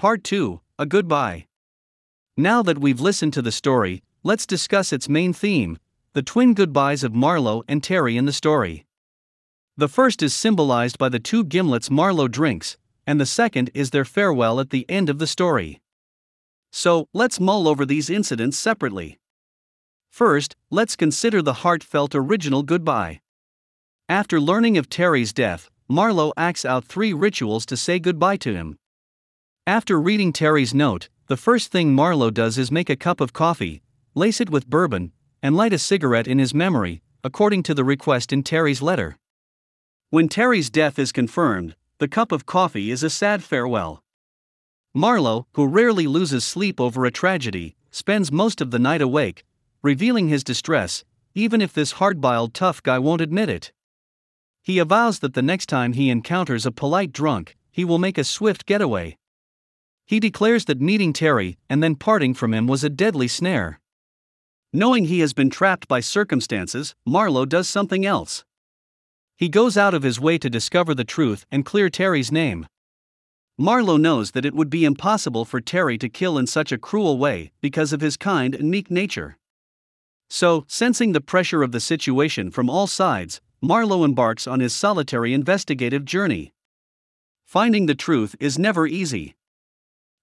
Part 2 A Goodbye. Now that we've listened to the story, let's discuss its main theme the twin goodbyes of Marlowe and Terry in the story. The first is symbolized by the two gimlets Marlowe drinks, and the second is their farewell at the end of the story. So, let's mull over these incidents separately. First, let's consider the heartfelt original goodbye. After learning of Terry's death, Marlowe acts out three rituals to say goodbye to him. After reading Terry's note, the first thing Marlowe does is make a cup of coffee, lace it with bourbon, and light a cigarette in his memory, according to the request in Terry's letter. When Terry's death is confirmed, the cup of coffee is a sad farewell. Marlowe, who rarely loses sleep over a tragedy, spends most of the night awake, revealing his distress, even if this hard-boiled tough guy won't admit it. He avows that the next time he encounters a polite drunk, he will make a swift getaway. He declares that meeting Terry and then parting from him was a deadly snare. Knowing he has been trapped by circumstances, Marlowe does something else. He goes out of his way to discover the truth and clear Terry's name. Marlowe knows that it would be impossible for Terry to kill in such a cruel way because of his kind and meek nature. So, sensing the pressure of the situation from all sides, Marlowe embarks on his solitary investigative journey. Finding the truth is never easy.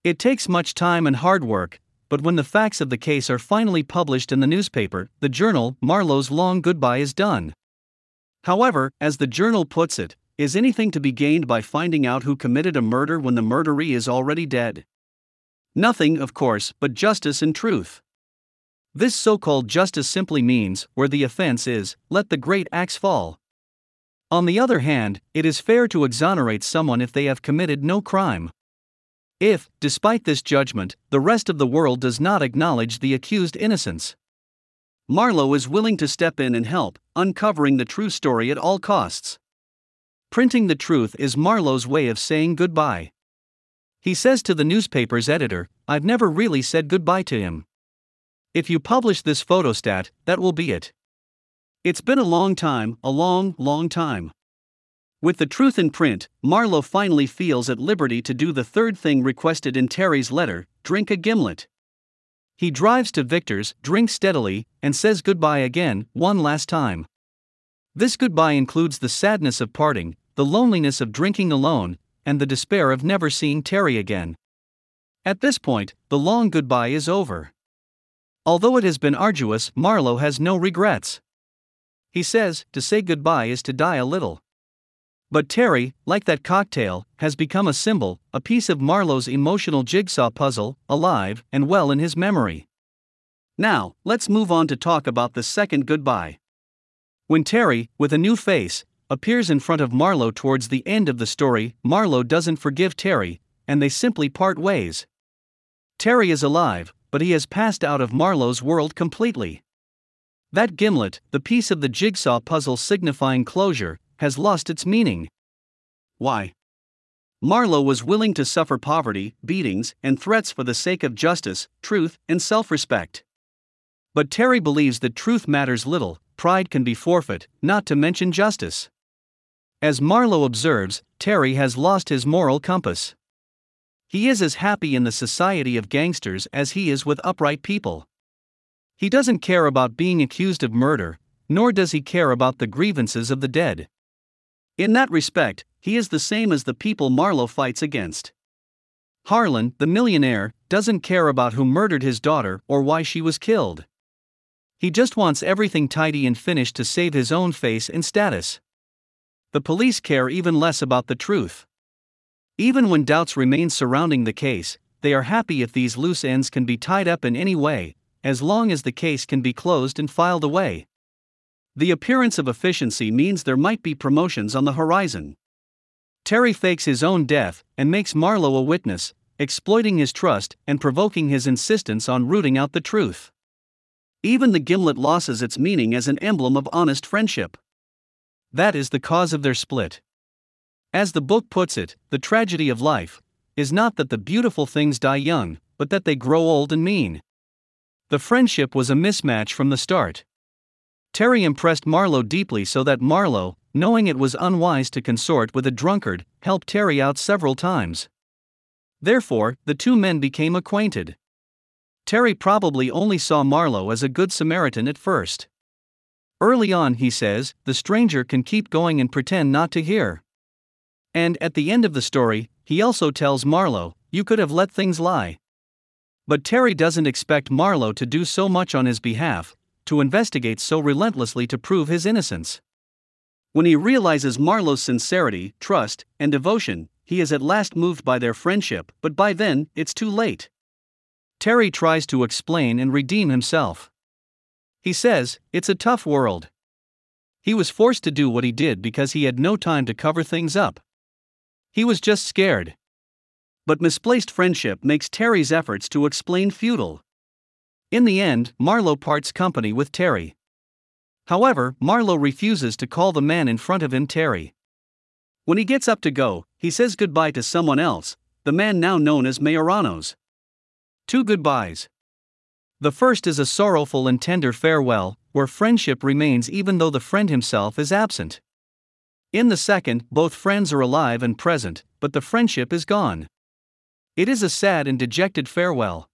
It takes much time and hard work, but when the facts of the case are finally published in the newspaper, the journal, Marlowe's long goodbye is done. However, as the journal puts it, is anything to be gained by finding out who committed a murder when the murderee is already dead? Nothing, of course, but justice and truth. This so called justice simply means, where the offense is, let the great axe fall. On the other hand, it is fair to exonerate someone if they have committed no crime. If, despite this judgment, the rest of the world does not acknowledge the accused innocence. Marlowe is willing to step in and help, uncovering the true story at all costs. Printing the truth is Marlowe's way of saying goodbye. He says to the newspaper's editor, I've never really said goodbye to him. If you publish this photostat, that will be it. It's been a long time, a long, long time. With the truth in print, Marlowe finally feels at liberty to do the third thing requested in Terry's letter drink a gimlet. He drives to Victor's, drinks steadily, and says goodbye again, one last time. This goodbye includes the sadness of parting, the loneliness of drinking alone, and the despair of never seeing Terry again. At this point, the long goodbye is over. Although it has been arduous, Marlowe has no regrets. He says, to say goodbye is to die a little. But Terry, like that cocktail, has become a symbol, a piece of Marlowe's emotional jigsaw puzzle, alive and well in his memory. Now, let's move on to talk about the second goodbye. When Terry, with a new face, appears in front of Marlowe towards the end of the story, Marlowe doesn't forgive Terry, and they simply part ways. Terry is alive, but he has passed out of Marlowe's world completely. That gimlet, the piece of the jigsaw puzzle signifying closure, has lost its meaning. Why? Marlowe was willing to suffer poverty, beatings, and threats for the sake of justice, truth, and self respect. But Terry believes that truth matters little, pride can be forfeit, not to mention justice. As Marlowe observes, Terry has lost his moral compass. He is as happy in the society of gangsters as he is with upright people. He doesn't care about being accused of murder, nor does he care about the grievances of the dead. In that respect, he is the same as the people Marlowe fights against. Harlan, the millionaire, doesn't care about who murdered his daughter or why she was killed. He just wants everything tidy and finished to save his own face and status. The police care even less about the truth. Even when doubts remain surrounding the case, they are happy if these loose ends can be tied up in any way, as long as the case can be closed and filed away. The appearance of efficiency means there might be promotions on the horizon. Terry fakes his own death and makes Marlowe a witness, exploiting his trust and provoking his insistence on rooting out the truth. Even the gimlet loses its meaning as an emblem of honest friendship. That is the cause of their split. As the book puts it, the tragedy of life is not that the beautiful things die young, but that they grow old and mean. The friendship was a mismatch from the start. Terry impressed Marlowe deeply so that Marlowe, knowing it was unwise to consort with a drunkard, helped Terry out several times. Therefore, the two men became acquainted. Terry probably only saw Marlowe as a good Samaritan at first. Early on, he says, the stranger can keep going and pretend not to hear. And at the end of the story, he also tells Marlowe, You could have let things lie. But Terry doesn't expect Marlowe to do so much on his behalf, to investigate so relentlessly to prove his innocence. When he realizes Marlowe's sincerity, trust, and devotion, he is at last moved by their friendship, but by then, it's too late. Terry tries to explain and redeem himself. He says, It's a tough world. He was forced to do what he did because he had no time to cover things up. He was just scared. But misplaced friendship makes Terry's efforts to explain futile. In the end, Marlowe parts company with Terry. However, Marlowe refuses to call the man in front of him Terry. When he gets up to go, he says goodbye to someone else, the man now known as Maioranos. Two goodbyes. The first is a sorrowful and tender farewell, where friendship remains even though the friend himself is absent. In the second, both friends are alive and present, but the friendship is gone. It is a sad and dejected farewell.